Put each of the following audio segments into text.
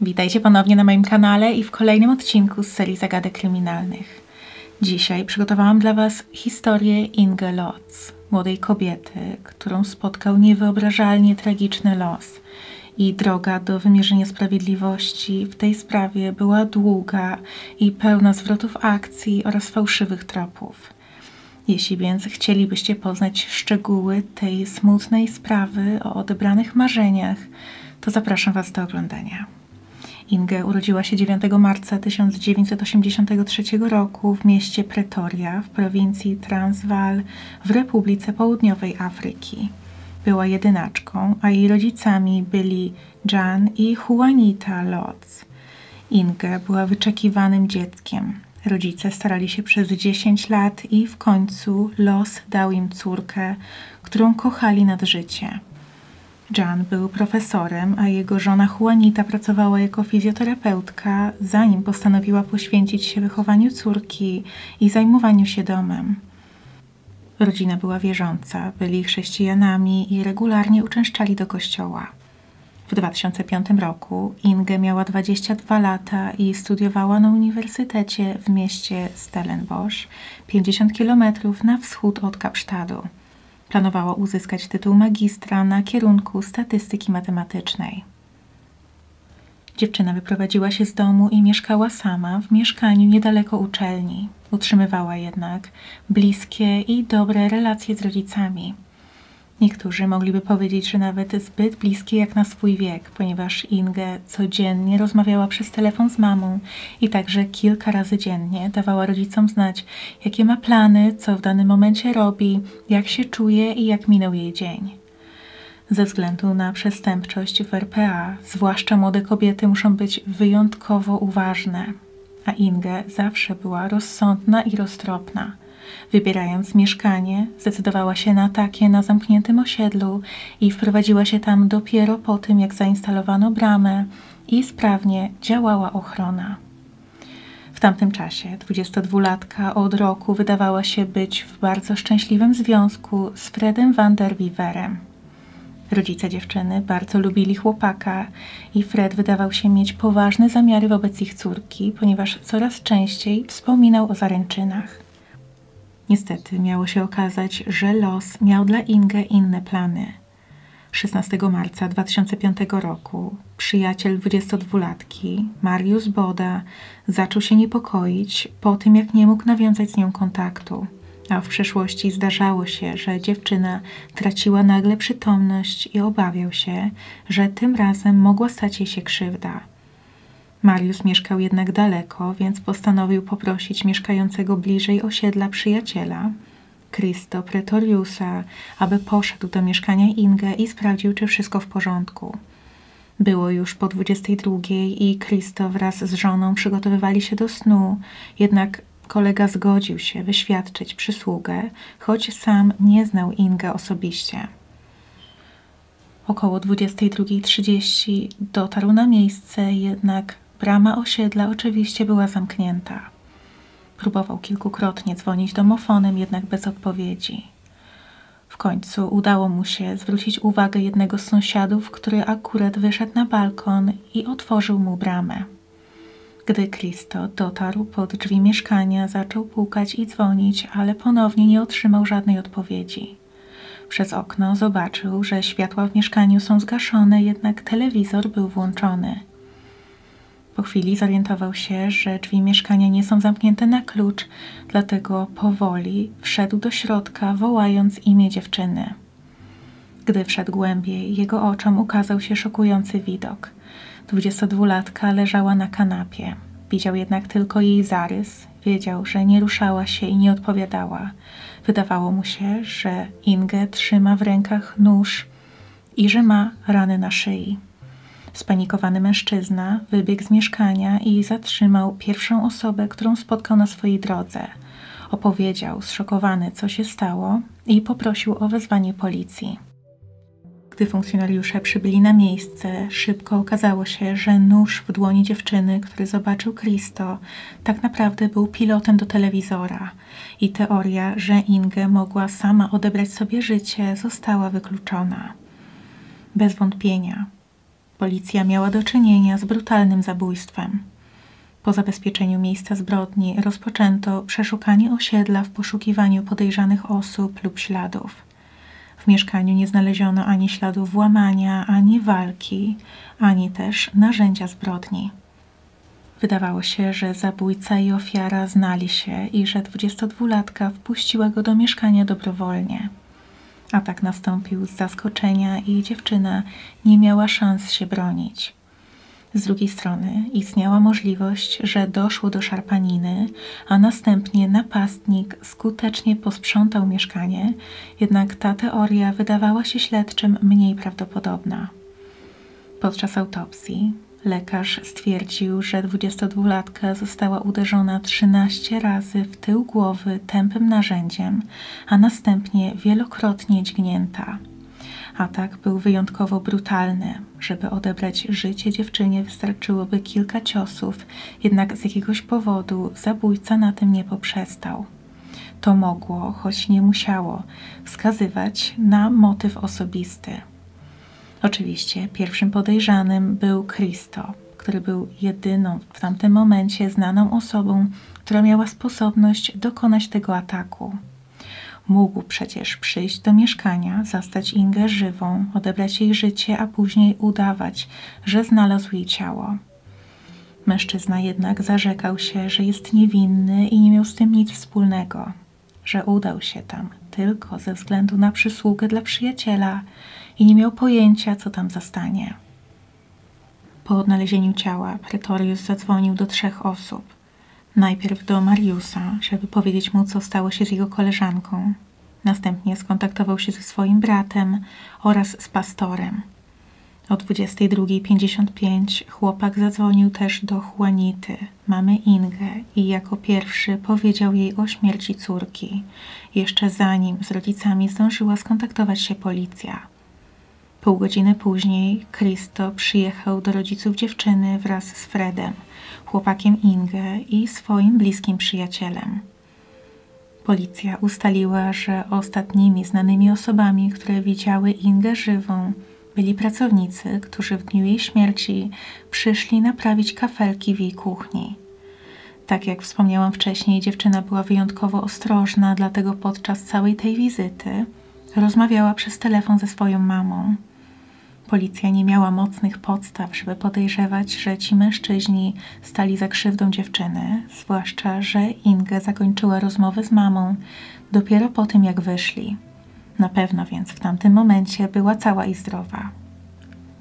Witajcie ponownie na moim kanale i w kolejnym odcinku z serii Zagadek Kryminalnych. Dzisiaj przygotowałam dla Was historię Inge Lotz, młodej kobiety, którą spotkał niewyobrażalnie tragiczny los. I droga do wymierzenia sprawiedliwości w tej sprawie była długa i pełna zwrotów akcji oraz fałszywych tropów. Jeśli więc chcielibyście poznać szczegóły tej smutnej sprawy o odebranych marzeniach, to zapraszam Was do oglądania. Inge urodziła się 9 marca 1983 roku w mieście Pretoria w prowincji Transvaal w Republice Południowej Afryki. Była jedynaczką, a jej rodzicami byli Jan i Juanita Lotz. Inge była wyczekiwanym dzieckiem. Rodzice starali się przez 10 lat i w końcu los dał im córkę, którą kochali nad życie. Jan był profesorem, a jego żona Juanita pracowała jako fizjoterapeutka, zanim postanowiła poświęcić się wychowaniu córki i zajmowaniu się domem. Rodzina była wierząca, byli chrześcijanami i regularnie uczęszczali do kościoła. W 2005 roku Inge miała 22 lata i studiowała na uniwersytecie w mieście Stellenbosch, 50 km na wschód od Kapsztadu. Planowała uzyskać tytuł magistra na kierunku statystyki matematycznej. Dziewczyna wyprowadziła się z domu i mieszkała sama w mieszkaniu niedaleko uczelni. Utrzymywała jednak bliskie i dobre relacje z rodzicami. Niektórzy mogliby powiedzieć, że nawet zbyt bliskie jak na swój wiek, ponieważ Inge codziennie rozmawiała przez telefon z mamą i także kilka razy dziennie dawała rodzicom znać, jakie ma plany, co w danym momencie robi, jak się czuje i jak minął jej dzień. Ze względu na przestępczość w RPA, zwłaszcza młode kobiety muszą być wyjątkowo uważne, a Inge zawsze była rozsądna i roztropna – Wybierając mieszkanie, zdecydowała się na takie na zamkniętym osiedlu i wprowadziła się tam dopiero po tym, jak zainstalowano bramę i sprawnie działała ochrona. W tamtym czasie 22-latka od roku wydawała się być w bardzo szczęśliwym związku z Fredem van der Wiverem. Rodzice dziewczyny bardzo lubili chłopaka i Fred wydawał się mieć poważne zamiary wobec ich córki, ponieważ coraz częściej wspominał o zaręczynach. Niestety miało się okazać, że los miał dla Inge inne plany. 16 marca 2005 roku przyjaciel 22-latki, Mariusz Boda, zaczął się niepokoić po tym, jak nie mógł nawiązać z nią kontaktu. A w przeszłości zdarzało się, że dziewczyna traciła nagle przytomność i obawiał się, że tym razem mogła stać jej się krzywda. Mariusz mieszkał jednak daleko, więc postanowił poprosić mieszkającego bliżej osiedla przyjaciela, Christo Pretoriusa, aby poszedł do mieszkania Inge i sprawdził, czy wszystko w porządku. Było już po 22 i Christo wraz z żoną przygotowywali się do snu, jednak kolega zgodził się wyświadczyć przysługę, choć sam nie znał Inge osobiście. Około 22.30 dotarł na miejsce, jednak Brama osiedla oczywiście była zamknięta. Próbował kilkukrotnie dzwonić domofonem, jednak bez odpowiedzi. W końcu udało mu się zwrócić uwagę jednego z sąsiadów, który akurat wyszedł na balkon i otworzył mu bramę. Gdy Kristo dotarł pod drzwi mieszkania, zaczął pukać i dzwonić, ale ponownie nie otrzymał żadnej odpowiedzi. Przez okno zobaczył, że światła w mieszkaniu są zgaszone, jednak telewizor był włączony. Po chwili zorientował się, że drzwi mieszkania nie są zamknięte na klucz, dlatego powoli wszedł do środka, wołając imię dziewczyny. Gdy wszedł głębiej, jego oczom ukazał się szokujący widok. Dwudziestodwulatka leżała na kanapie. Widział jednak tylko jej zarys. Wiedział, że nie ruszała się i nie odpowiadała. Wydawało mu się, że Inge trzyma w rękach nóż i że ma rany na szyi. Spanikowany mężczyzna wybiegł z mieszkania i zatrzymał pierwszą osobę, którą spotkał na swojej drodze. Opowiedział, zszokowany, co się stało i poprosił o wezwanie policji. Gdy funkcjonariusze przybyli na miejsce, szybko okazało się, że nóż w dłoni dziewczyny, który zobaczył Kristo, tak naprawdę był pilotem do telewizora i teoria, że Inge mogła sama odebrać sobie życie, została wykluczona. Bez wątpienia Policja miała do czynienia z brutalnym zabójstwem. Po zabezpieczeniu miejsca zbrodni rozpoczęto przeszukanie osiedla w poszukiwaniu podejrzanych osób lub śladów. W mieszkaniu nie znaleziono ani śladów włamania, ani walki, ani też narzędzia zbrodni. Wydawało się, że zabójca i ofiara znali się i że 22-latka wpuściła go do mieszkania dobrowolnie. Atak nastąpił z zaskoczenia i dziewczyna nie miała szans się bronić. Z drugiej strony istniała możliwość, że doszło do szarpaniny, a następnie napastnik skutecznie posprzątał mieszkanie, jednak ta teoria wydawała się śledczym mniej prawdopodobna. Podczas autopsji lekarz stwierdził, że 22-latka została uderzona 13 razy w tył głowy tępym narzędziem, a następnie wielokrotnie dźgnięta. Atak był wyjątkowo brutalny. Żeby odebrać życie dziewczynie, wystarczyłoby kilka ciosów, jednak z jakiegoś powodu zabójca na tym nie poprzestał. To mogło, choć nie musiało, wskazywać na motyw osobisty. Oczywiście pierwszym podejrzanym był Christo, który był jedyną w tamtym momencie znaną osobą, która miała sposobność dokonać tego ataku. Mógł przecież przyjść do mieszkania, zastać Ingę żywą, odebrać jej życie, a później udawać, że znalazł jej ciało. Mężczyzna jednak zarzekał się, że jest niewinny i nie miał z tym nic wspólnego, że udał się tam tylko ze względu na przysługę dla przyjaciela i nie miał pojęcia, co tam zastanie. Po odnalezieniu ciała Pretorius zadzwonił do trzech osób Najpierw do Mariusa, żeby powiedzieć mu, co stało się z jego koleżanką. Następnie skontaktował się ze swoim bratem oraz z pastorem. O 22.55 chłopak zadzwonił też do Juanity, mamy Ingę, i jako pierwszy powiedział jej o śmierci córki, jeszcze zanim z rodzicami zdążyła skontaktować się policja. Pół godziny później Christo przyjechał do rodziców dziewczyny wraz z Fredem – chłopakiem Ingę i swoim bliskim przyjacielem. Policja ustaliła, że ostatnimi znanymi osobami, które widziały Ingę żywą, byli pracownicy, którzy w dniu jej śmierci przyszli naprawić kafelki w jej kuchni. Tak jak wspomniałam wcześniej, dziewczyna była wyjątkowo ostrożna, dlatego podczas całej tej wizyty rozmawiała przez telefon ze swoją mamą. Policja nie miała mocnych podstaw, żeby podejrzewać, że ci mężczyźni stali za krzywdą dziewczyny, zwłaszcza, że Inga zakończyła rozmowę z mamą dopiero po tym, jak wyszli. Na pewno więc w tamtym momencie była cała i zdrowa.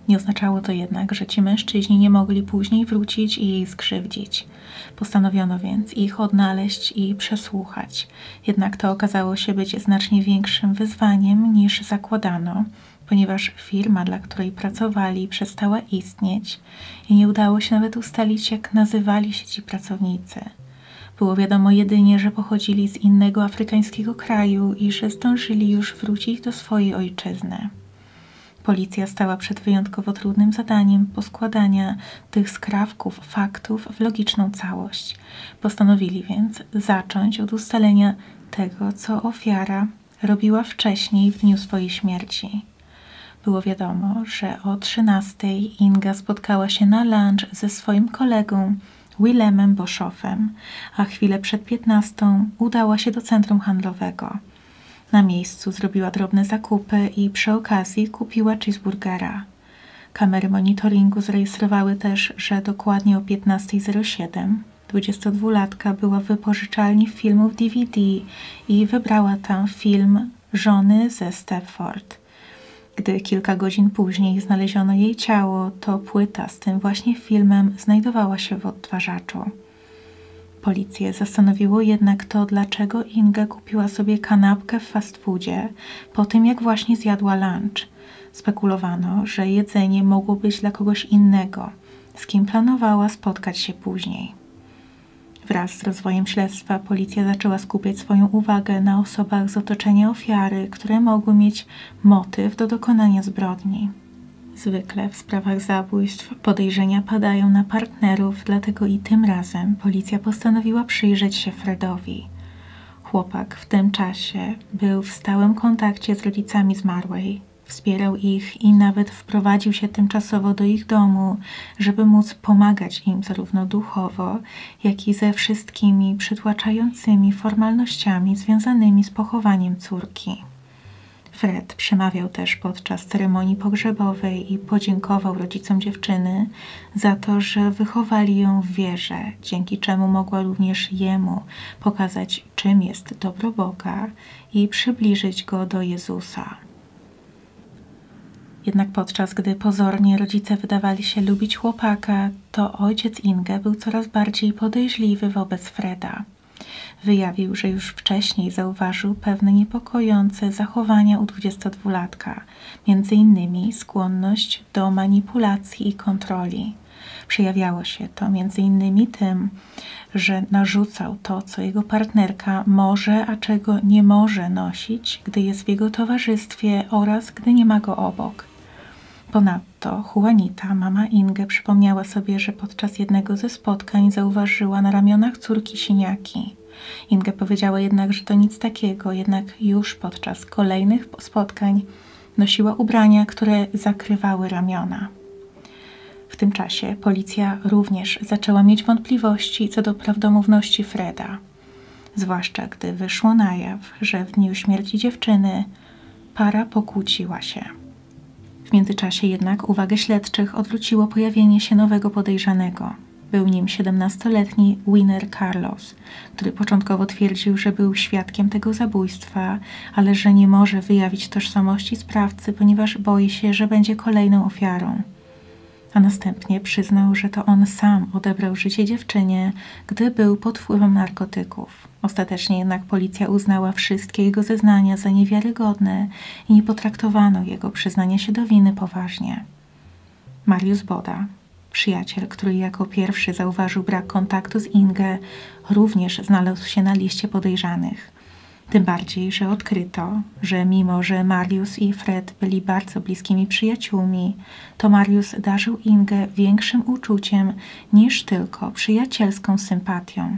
Nie oznaczało to jednak, że ci mężczyźni nie mogli później wrócić i jej skrzywdzić. Postanowiono więc ich odnaleźć i przesłuchać. Jednak to okazało się być znacznie większym wyzwaniem niż zakładano, ponieważ firma, dla której pracowali, przestała istnieć i nie udało się nawet ustalić, jak nazywali się ci pracownicy. Było wiadomo jedynie, że pochodzili z innego afrykańskiego kraju i że zdążyli już wrócić do swojej ojczyzny. Policja stała przed wyjątkowo trudnym zadaniem poskładania tych skrawków faktów w logiczną całość. Postanowili więc zacząć od ustalenia tego, co ofiara robiła wcześniej w dniu swojej śmierci. Było wiadomo, że o 13 Inga spotkała się na lunch ze swoim kolegą Willemem Boschoffem, a chwilę przed 15 udała się do centrum handlowego. Na miejscu zrobiła drobne zakupy i przy okazji kupiła cheeseburgera. Kamery monitoringu zarejestrowały też, że dokładnie o 15.07 22-latka była w wypożyczalni filmów DVD i wybrała tam film Żony ze Stepford. Gdy kilka godzin później znaleziono jej ciało, to płyta z tym właśnie filmem znajdowała się w odtwarzaczu. Policję zastanowiło jednak to, dlaczego Inga kupiła sobie kanapkę w fast foodzie po tym, jak właśnie zjadła lunch. Spekulowano, że jedzenie mogło być dla kogoś innego, z kim planowała spotkać się później. Wraz z rozwojem śledztwa policja zaczęła skupiać swoją uwagę na osobach z otoczenia ofiary, które mogły mieć motyw do dokonania zbrodni. Zwykle w sprawach zabójstw podejrzenia padają na partnerów, dlatego i tym razem policja postanowiła przyjrzeć się Fredowi. Chłopak w tym czasie był w stałym kontakcie z rodzicami zmarłej. Wspierał ich i nawet wprowadził się tymczasowo do ich domu, żeby móc pomagać im zarówno duchowo, jak i ze wszystkimi przytłaczającymi formalnościami związanymi z pochowaniem córki. Fred przemawiał też podczas ceremonii pogrzebowej i podziękował rodzicom dziewczyny za to, że wychowali ją w wierze, dzięki czemu mogła również jemu pokazać, czym jest dobro Boga i przybliżyć go do Jezusa. Jednak podczas gdy pozornie rodzice wydawali się lubić chłopaka, to ojciec Inge był coraz bardziej podejrzliwy wobec Freda. Wyjawił, że już wcześniej zauważył pewne niepokojące zachowania u 22-latka, między innymi skłonność do manipulacji i kontroli. Przejawiało się to innymi tym, że narzucał to, co jego partnerka może, a czego nie może nosić, gdy jest w jego towarzystwie oraz gdy nie ma go obok. Ponadto Juanita, mama Inge, przypomniała sobie, że podczas jednego ze spotkań zauważyła na ramionach córki siniaki. Inge powiedziała jednak, że to nic takiego, jednak już podczas kolejnych spotkań nosiła ubrania, które zakrywały ramiona. W tym czasie policja również zaczęła mieć wątpliwości co do prawdomówności Freda, zwłaszcza gdy wyszło na jaw, że w dniu śmierci dziewczyny para pokłóciła się. Międzyczasie jednak uwagę śledczych odwróciło pojawienie się nowego podejrzanego. Był nim 17-letni Winner Carlos, który początkowo twierdził, że był świadkiem tego zabójstwa, ale że nie może wyjawić tożsamości sprawcy, ponieważ boi się, że będzie kolejną ofiarą a następnie przyznał, że to on sam odebrał życie dziewczynie, gdy był pod wpływem narkotyków. Ostatecznie jednak policja uznała wszystkie jego zeznania za niewiarygodne i nie potraktowano jego przyznania się do winy poważnie. Mariusz Boda, przyjaciel, który jako pierwszy zauważył brak kontaktu z Inge, również znalazł się na liście podejrzanych. Tym bardziej, że odkryto, że mimo, że Marius i Fred byli bardzo bliskimi przyjaciółmi, to Marius darzył Ingę większym uczuciem niż tylko przyjacielską sympatią.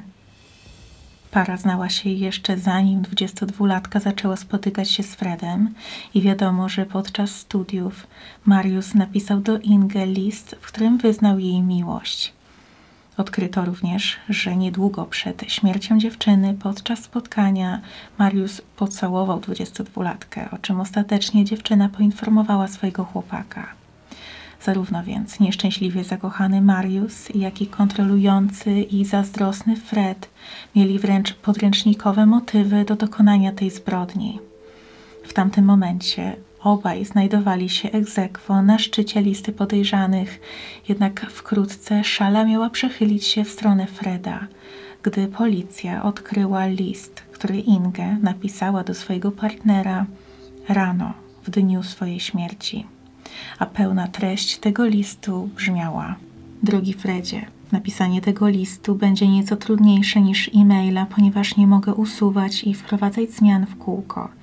Para znała się jeszcze zanim 22-latka zaczęła spotykać się z Fredem i wiadomo, że podczas studiów Marius napisał do Inge list, w którym wyznał jej miłość. Odkryto również, że niedługo przed śmiercią dziewczyny podczas spotkania Mariusz pocałował 22-latkę, o czym ostatecznie dziewczyna poinformowała swojego chłopaka. Zarówno więc nieszczęśliwie zakochany Mariusz, jak i kontrolujący i zazdrosny Fred mieli wręcz podręcznikowe motywy do dokonania tej zbrodni. W tamtym momencie Obaj znajdowali się egzekwo na szczycie listy podejrzanych, jednak wkrótce szala miała przechylić się w stronę Freda, gdy policja odkryła list, który Inge napisała do swojego partnera rano w dniu swojej śmierci. A pełna treść tego listu brzmiała: Drogi Fredzie, napisanie tego listu będzie nieco trudniejsze niż e-maila, ponieważ nie mogę usuwać i wprowadzać zmian w kółko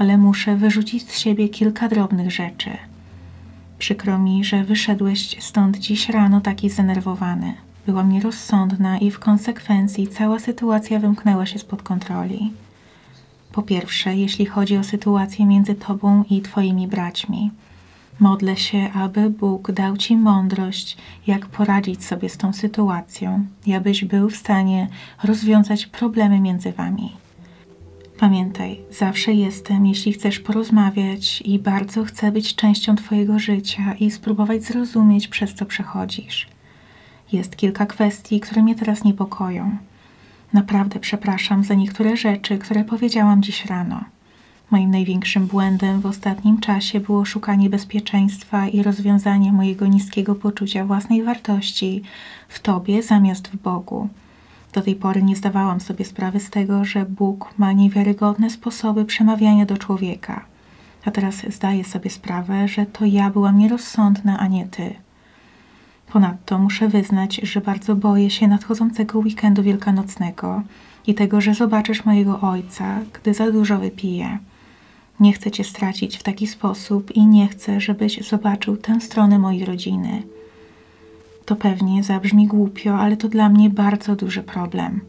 ale muszę wyrzucić z siebie kilka drobnych rzeczy. Przykro mi, że wyszedłeś stąd dziś rano taki zdenerwowany. Byłam nierozsądna i w konsekwencji cała sytuacja wymknęła się spod kontroli. Po pierwsze, jeśli chodzi o sytuację między tobą i twoimi braćmi, modlę się, aby Bóg dał ci mądrość, jak poradzić sobie z tą sytuacją, abyś był w stanie rozwiązać problemy między wami. Pamiętaj, zawsze jestem, jeśli chcesz porozmawiać i bardzo chcę być częścią Twojego życia i spróbować zrozumieć, przez co przechodzisz. Jest kilka kwestii, które mnie teraz niepokoją. Naprawdę przepraszam za niektóre rzeczy, które powiedziałam dziś rano. Moim największym błędem w ostatnim czasie było szukanie bezpieczeństwa i rozwiązanie mojego niskiego poczucia własnej wartości w Tobie zamiast w Bogu. Do tej pory nie zdawałam sobie sprawy z tego, że Bóg ma niewiarygodne sposoby przemawiania do człowieka. A teraz zdaję sobie sprawę, że to ja byłam nierozsądna, a nie ty. Ponadto muszę wyznać, że bardzo boję się nadchodzącego weekendu wielkanocnego i tego, że zobaczysz mojego ojca, gdy za dużo wypije. Nie chcę cię stracić w taki sposób i nie chcę, żebyś zobaczył tę stronę mojej rodziny. To pewnie zabrzmi głupio, ale to dla mnie bardzo duży problem.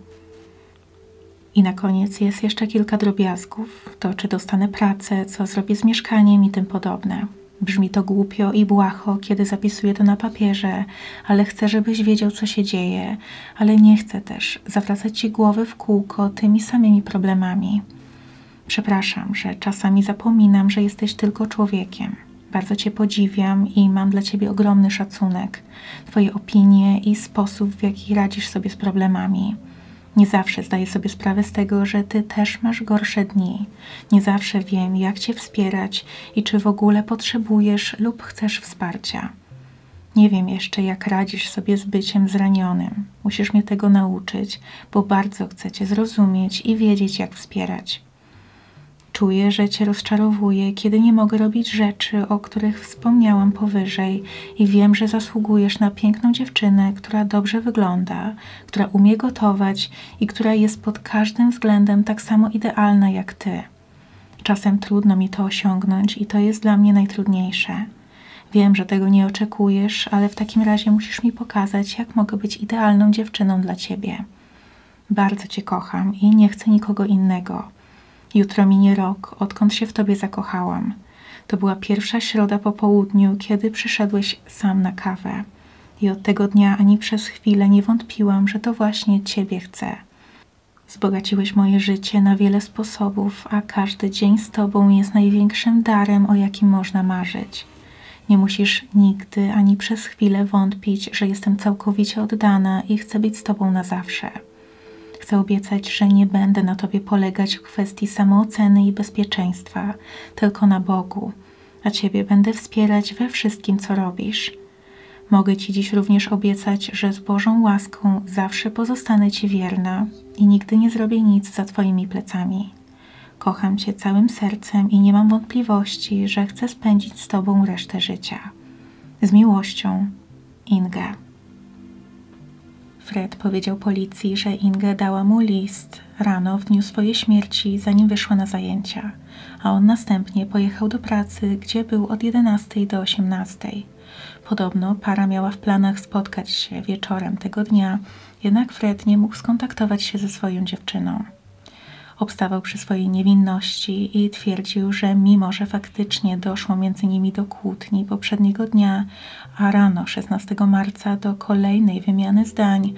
I na koniec jest jeszcze kilka drobiazgów. To, czy dostanę pracę, co zrobię z mieszkaniem i tym podobne. Brzmi to głupio i błaho, kiedy zapisuję to na papierze, ale chcę, żebyś wiedział, co się dzieje, ale nie chcę też zawracać ci głowy w kółko tymi samymi problemami. Przepraszam, że czasami zapominam, że jesteś tylko człowiekiem. Bardzo Cię podziwiam i mam dla Ciebie ogromny szacunek. Twoje opinie i sposób, w jaki radzisz sobie z problemami. Nie zawsze zdaję sobie sprawę z tego, że Ty też masz gorsze dni. Nie zawsze wiem, jak Cię wspierać i czy w ogóle potrzebujesz lub chcesz wsparcia. Nie wiem jeszcze, jak radzisz sobie z byciem zranionym. Musisz mnie tego nauczyć, bo bardzo chcę Cię zrozumieć i wiedzieć, jak wspierać. Czuję, że Cię rozczarowuję, kiedy nie mogę robić rzeczy, o których wspomniałam powyżej, i wiem, że zasługujesz na piękną dziewczynę, która dobrze wygląda, która umie gotować i która jest pod każdym względem tak samo idealna jak Ty. Czasem trudno mi to osiągnąć i to jest dla mnie najtrudniejsze. Wiem, że tego nie oczekujesz, ale w takim razie musisz mi pokazać, jak mogę być idealną dziewczyną dla Ciebie. Bardzo Cię kocham i nie chcę nikogo innego. Jutro minie rok, odkąd się w tobie zakochałam. To była pierwsza środa po południu, kiedy przyszedłeś sam na kawę. I od tego dnia ani przez chwilę nie wątpiłam, że to właśnie ciebie chcę. Zbogaciłeś moje życie na wiele sposobów, a każdy dzień z tobą jest największym darem, o jakim można marzyć. Nie musisz nigdy ani przez chwilę wątpić, że jestem całkowicie oddana i chcę być z tobą na zawsze. Chcę obiecać, że nie będę na Tobie polegać w kwestii samooceny i bezpieczeństwa, tylko na Bogu, a Ciebie będę wspierać we wszystkim, co robisz. Mogę Ci dziś również obiecać, że z Bożą łaską zawsze pozostanę Ci wierna i nigdy nie zrobię nic za Twoimi plecami. Kocham Cię całym sercem i nie mam wątpliwości, że chcę spędzić z Tobą resztę życia. Z miłością, Inga. Fred powiedział policji, że Inge dała mu list rano w dniu swojej śmierci, zanim wyszła na zajęcia, a on następnie pojechał do pracy, gdzie był od 11 do 18. Podobno para miała w planach spotkać się wieczorem tego dnia, jednak Fred nie mógł skontaktować się ze swoją dziewczyną. Obstawał przy swojej niewinności i twierdził, że mimo, że faktycznie doszło między nimi do kłótni poprzedniego dnia, a rano 16 marca do kolejnej wymiany zdań,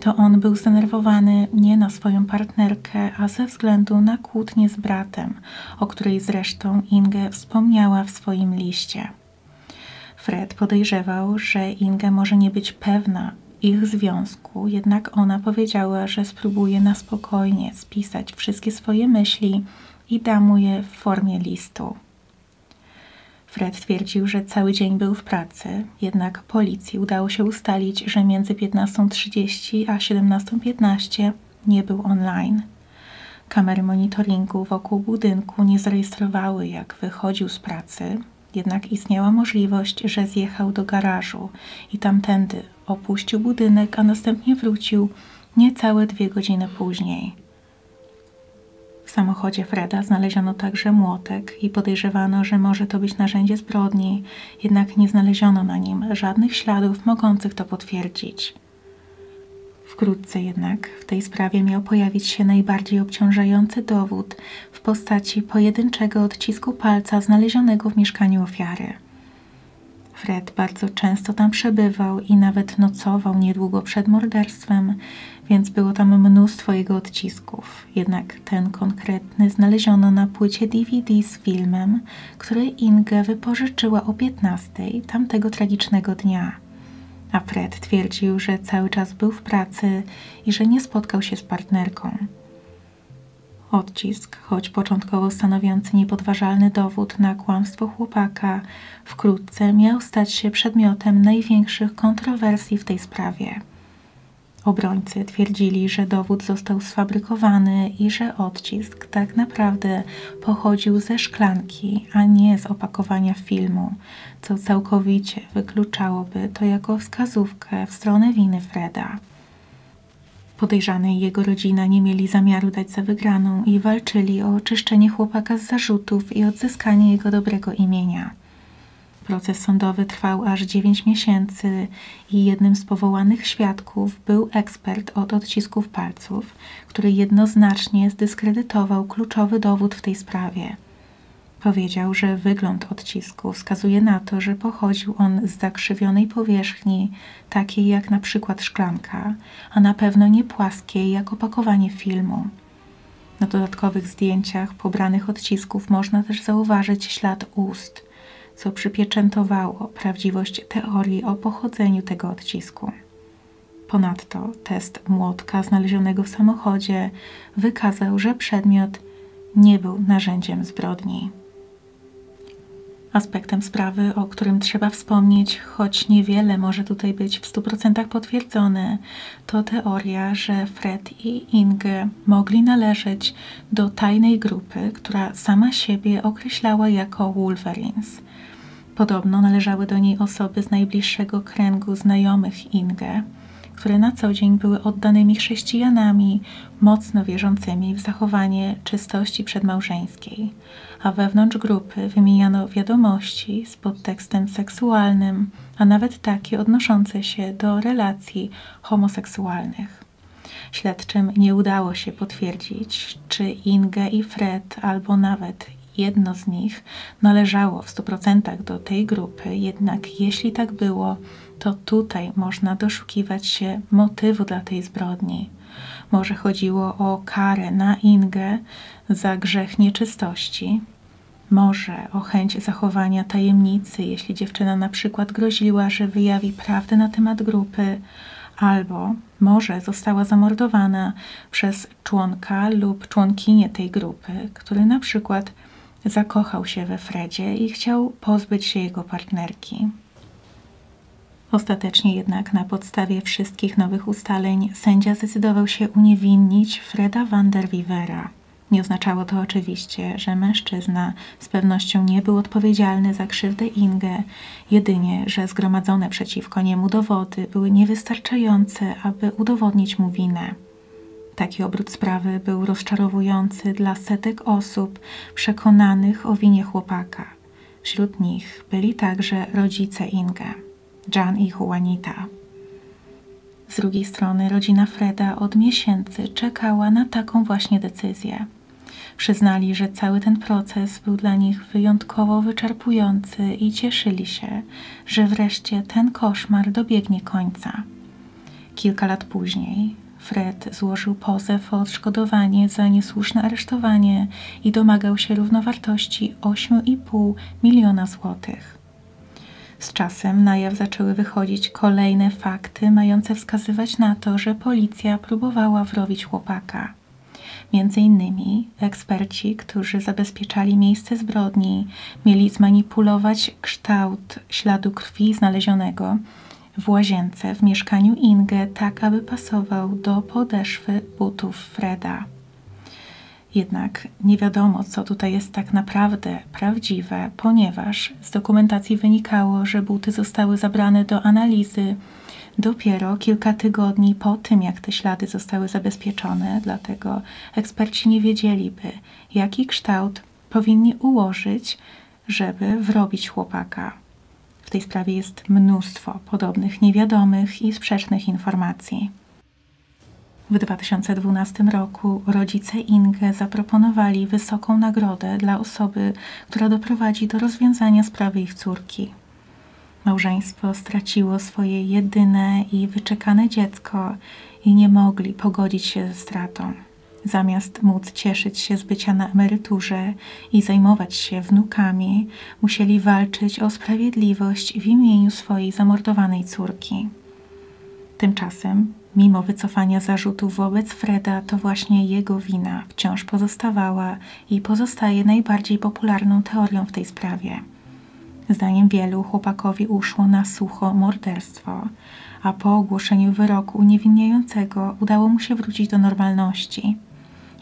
to on był zdenerwowany nie na swoją partnerkę, a ze względu na kłótnię z bratem, o której zresztą Inge wspomniała w swoim liście. Fred podejrzewał, że Inge może nie być pewna, ich związku, jednak ona powiedziała, że spróbuje na spokojnie spisać wszystkie swoje myśli i da mu je w formie listu. Fred twierdził, że cały dzień był w pracy, jednak policji udało się ustalić, że między 15.30 a 17.15 nie był online. Kamery monitoringu wokół budynku nie zarejestrowały, jak wychodził z pracy, jednak istniała możliwość, że zjechał do garażu i tamtędy opuścił budynek, a następnie wrócił niecałe dwie godziny później. W samochodzie Freda znaleziono także młotek i podejrzewano, że może to być narzędzie zbrodni, jednak nie znaleziono na nim żadnych śladów mogących to potwierdzić. Wkrótce jednak w tej sprawie miał pojawić się najbardziej obciążający dowód w postaci pojedynczego odcisku palca znalezionego w mieszkaniu ofiary. Fred bardzo często tam przebywał i nawet nocował niedługo przed morderstwem, więc było tam mnóstwo jego odcisków. Jednak ten konkretny znaleziono na płycie DVD z filmem, który Inge wypożyczyła o 15 tamtego tragicznego dnia. A Fred twierdził, że cały czas był w pracy i że nie spotkał się z partnerką. Odcisk, choć początkowo stanowiący niepodważalny dowód na kłamstwo chłopaka, wkrótce miał stać się przedmiotem największych kontrowersji w tej sprawie. Obrońcy twierdzili, że dowód został sfabrykowany i że odcisk tak naprawdę pochodził ze szklanki, a nie z opakowania filmu, co całkowicie wykluczałoby to jako wskazówkę w stronę winy Freda. Podejrzany i jego rodzina nie mieli zamiaru dać za wygraną i walczyli o oczyszczenie chłopaka z zarzutów i odzyskanie jego dobrego imienia. Proces sądowy trwał aż 9 miesięcy i jednym z powołanych świadków był ekspert od odcisków palców, który jednoznacznie zdyskredytował kluczowy dowód w tej sprawie. Powiedział, że wygląd odcisku wskazuje na to, że pochodził on z zakrzywionej powierzchni, takiej jak na przykład szklanka, a na pewno nie płaskiej jak opakowanie filmu. Na dodatkowych zdjęciach pobranych odcisków można też zauważyć ślad ust, co przypieczętowało prawdziwość teorii o pochodzeniu tego odcisku. Ponadto test młotka znalezionego w samochodzie wykazał, że przedmiot nie był narzędziem zbrodni. Aspektem sprawy, o którym trzeba wspomnieć, choć niewiele może tutaj być w 100% potwierdzone, to teoria, że Fred i Inge mogli należeć do tajnej grupy, która sama siebie określała jako Wolverines. Podobno należały do niej osoby z najbliższego kręgu znajomych Inge, które na co dzień były oddanymi chrześcijanami, mocno wierzącymi w zachowanie czystości przedmałżeńskiej, a wewnątrz grupy wymieniano wiadomości z podtekstem seksualnym, a nawet takie odnoszące się do relacji homoseksualnych. Śledczym nie udało się potwierdzić, czy Inge i Fred, albo nawet jedno z nich, należało w 100% do tej grupy, jednak jeśli tak było, to tutaj można doszukiwać się motywu dla tej zbrodni. Może chodziło o karę na Ingę za grzech nieczystości, może o chęć zachowania tajemnicy, jeśli dziewczyna na przykład groziła, że wyjawi prawdę na temat grupy, albo może została zamordowana przez członka lub członkinię tej grupy, który na przykład zakochał się we Fredzie i chciał pozbyć się jego partnerki. Ostatecznie jednak na podstawie wszystkich nowych ustaleń sędzia zdecydował się uniewinnić Freda van der Vivera. Nie oznaczało to oczywiście, że mężczyzna z pewnością nie był odpowiedzialny za krzywdę Ingę, jedynie, że zgromadzone przeciwko niemu dowody były niewystarczające, aby udowodnić mu winę. Taki obrót sprawy był rozczarowujący dla setek osób przekonanych o winie chłopaka. Wśród nich byli także rodzice Inge, Jan i Juanita. Z drugiej strony rodzina Freda od miesięcy czekała na taką właśnie decyzję. Przyznali, że cały ten proces był dla nich wyjątkowo wyczerpujący i cieszyli się, że wreszcie ten koszmar dobiegnie końca. Kilka lat później Fred złożył pozew o odszkodowanie za niesłuszne aresztowanie i domagał się równowartości 8,5 miliona złotych. Z czasem na jaw zaczęły wychodzić kolejne fakty mające wskazywać na to, że policja próbowała wrobić chłopaka. Między innymi eksperci, którzy zabezpieczali miejsce zbrodni, mieli zmanipulować kształt śladu krwi znalezionego w łazience w mieszkaniu Inge, tak aby pasował do podeszwy butów Freda. Jednak nie wiadomo, co tutaj jest tak naprawdę prawdziwe, ponieważ z dokumentacji wynikało, że buty zostały zabrane do analizy dopiero kilka tygodni po tym, jak te ślady zostały zabezpieczone, dlatego eksperci nie wiedzieliby, jaki kształt powinni ułożyć, żeby wrobić chłopaka. W tej sprawie jest mnóstwo podobnych niewiadomych i sprzecznych informacji. W 2012 roku rodzice Inge zaproponowali wysoką nagrodę dla osoby, która doprowadzi do rozwiązania sprawy ich córki. Małżeństwo straciło swoje jedyne i wyczekane dziecko i nie mogli pogodzić się ze stratą. Zamiast móc cieszyć się z bycia na emeryturze i zajmować się wnukami, musieli walczyć o sprawiedliwość w imieniu swojej zamordowanej córki. Tymczasem, mimo wycofania zarzutów wobec Freda, to właśnie jego wina wciąż pozostawała i pozostaje najbardziej popularną teorią w tej sprawie. Zdaniem wielu chłopakowi uszło na sucho morderstwo, a po ogłoszeniu wyroku uniewinniającego udało mu się wrócić do normalności.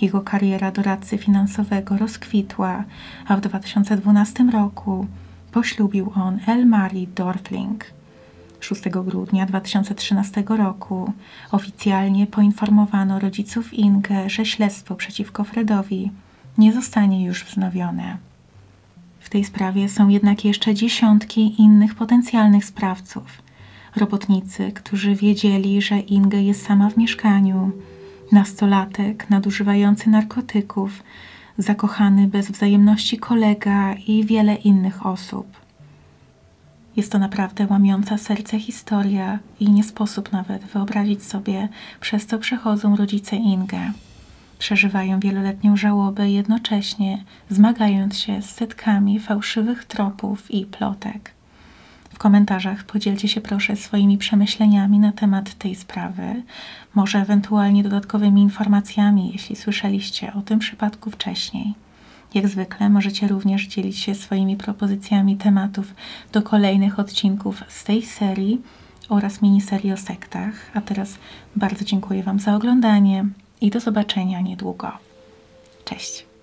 Jego kariera doradcy finansowego rozkwitła, a w 2012 roku poślubił on Elmari Dorfling. 6 grudnia 2013 roku oficjalnie poinformowano rodziców Inge, że śledztwo przeciwko Fredowi nie zostanie już wznowione. W tej sprawie są jednak jeszcze dziesiątki innych potencjalnych sprawców. Robotnicy, którzy wiedzieli, że Inge jest sama w mieszkaniu, nastolatek nadużywający narkotyków, zakochany bez wzajemności kolega i wiele innych osób. Jest to naprawdę łamiąca serce historia i nie sposób nawet wyobrazić sobie, przez co przechodzą rodzice Inge. Przeżywają wieloletnią żałobę, jednocześnie zmagając się z setkami fałszywych tropów i plotek. W komentarzach podzielcie się proszę swoimi przemyśleniami na temat tej sprawy, może ewentualnie dodatkowymi informacjami, jeśli słyszeliście o tym przypadku wcześniej. Jak zwykle możecie również dzielić się swoimi propozycjami tematów do kolejnych odcinków z tej serii oraz miniserii o sektach. A teraz bardzo dziękuję Wam za oglądanie i do zobaczenia niedługo. Cześć!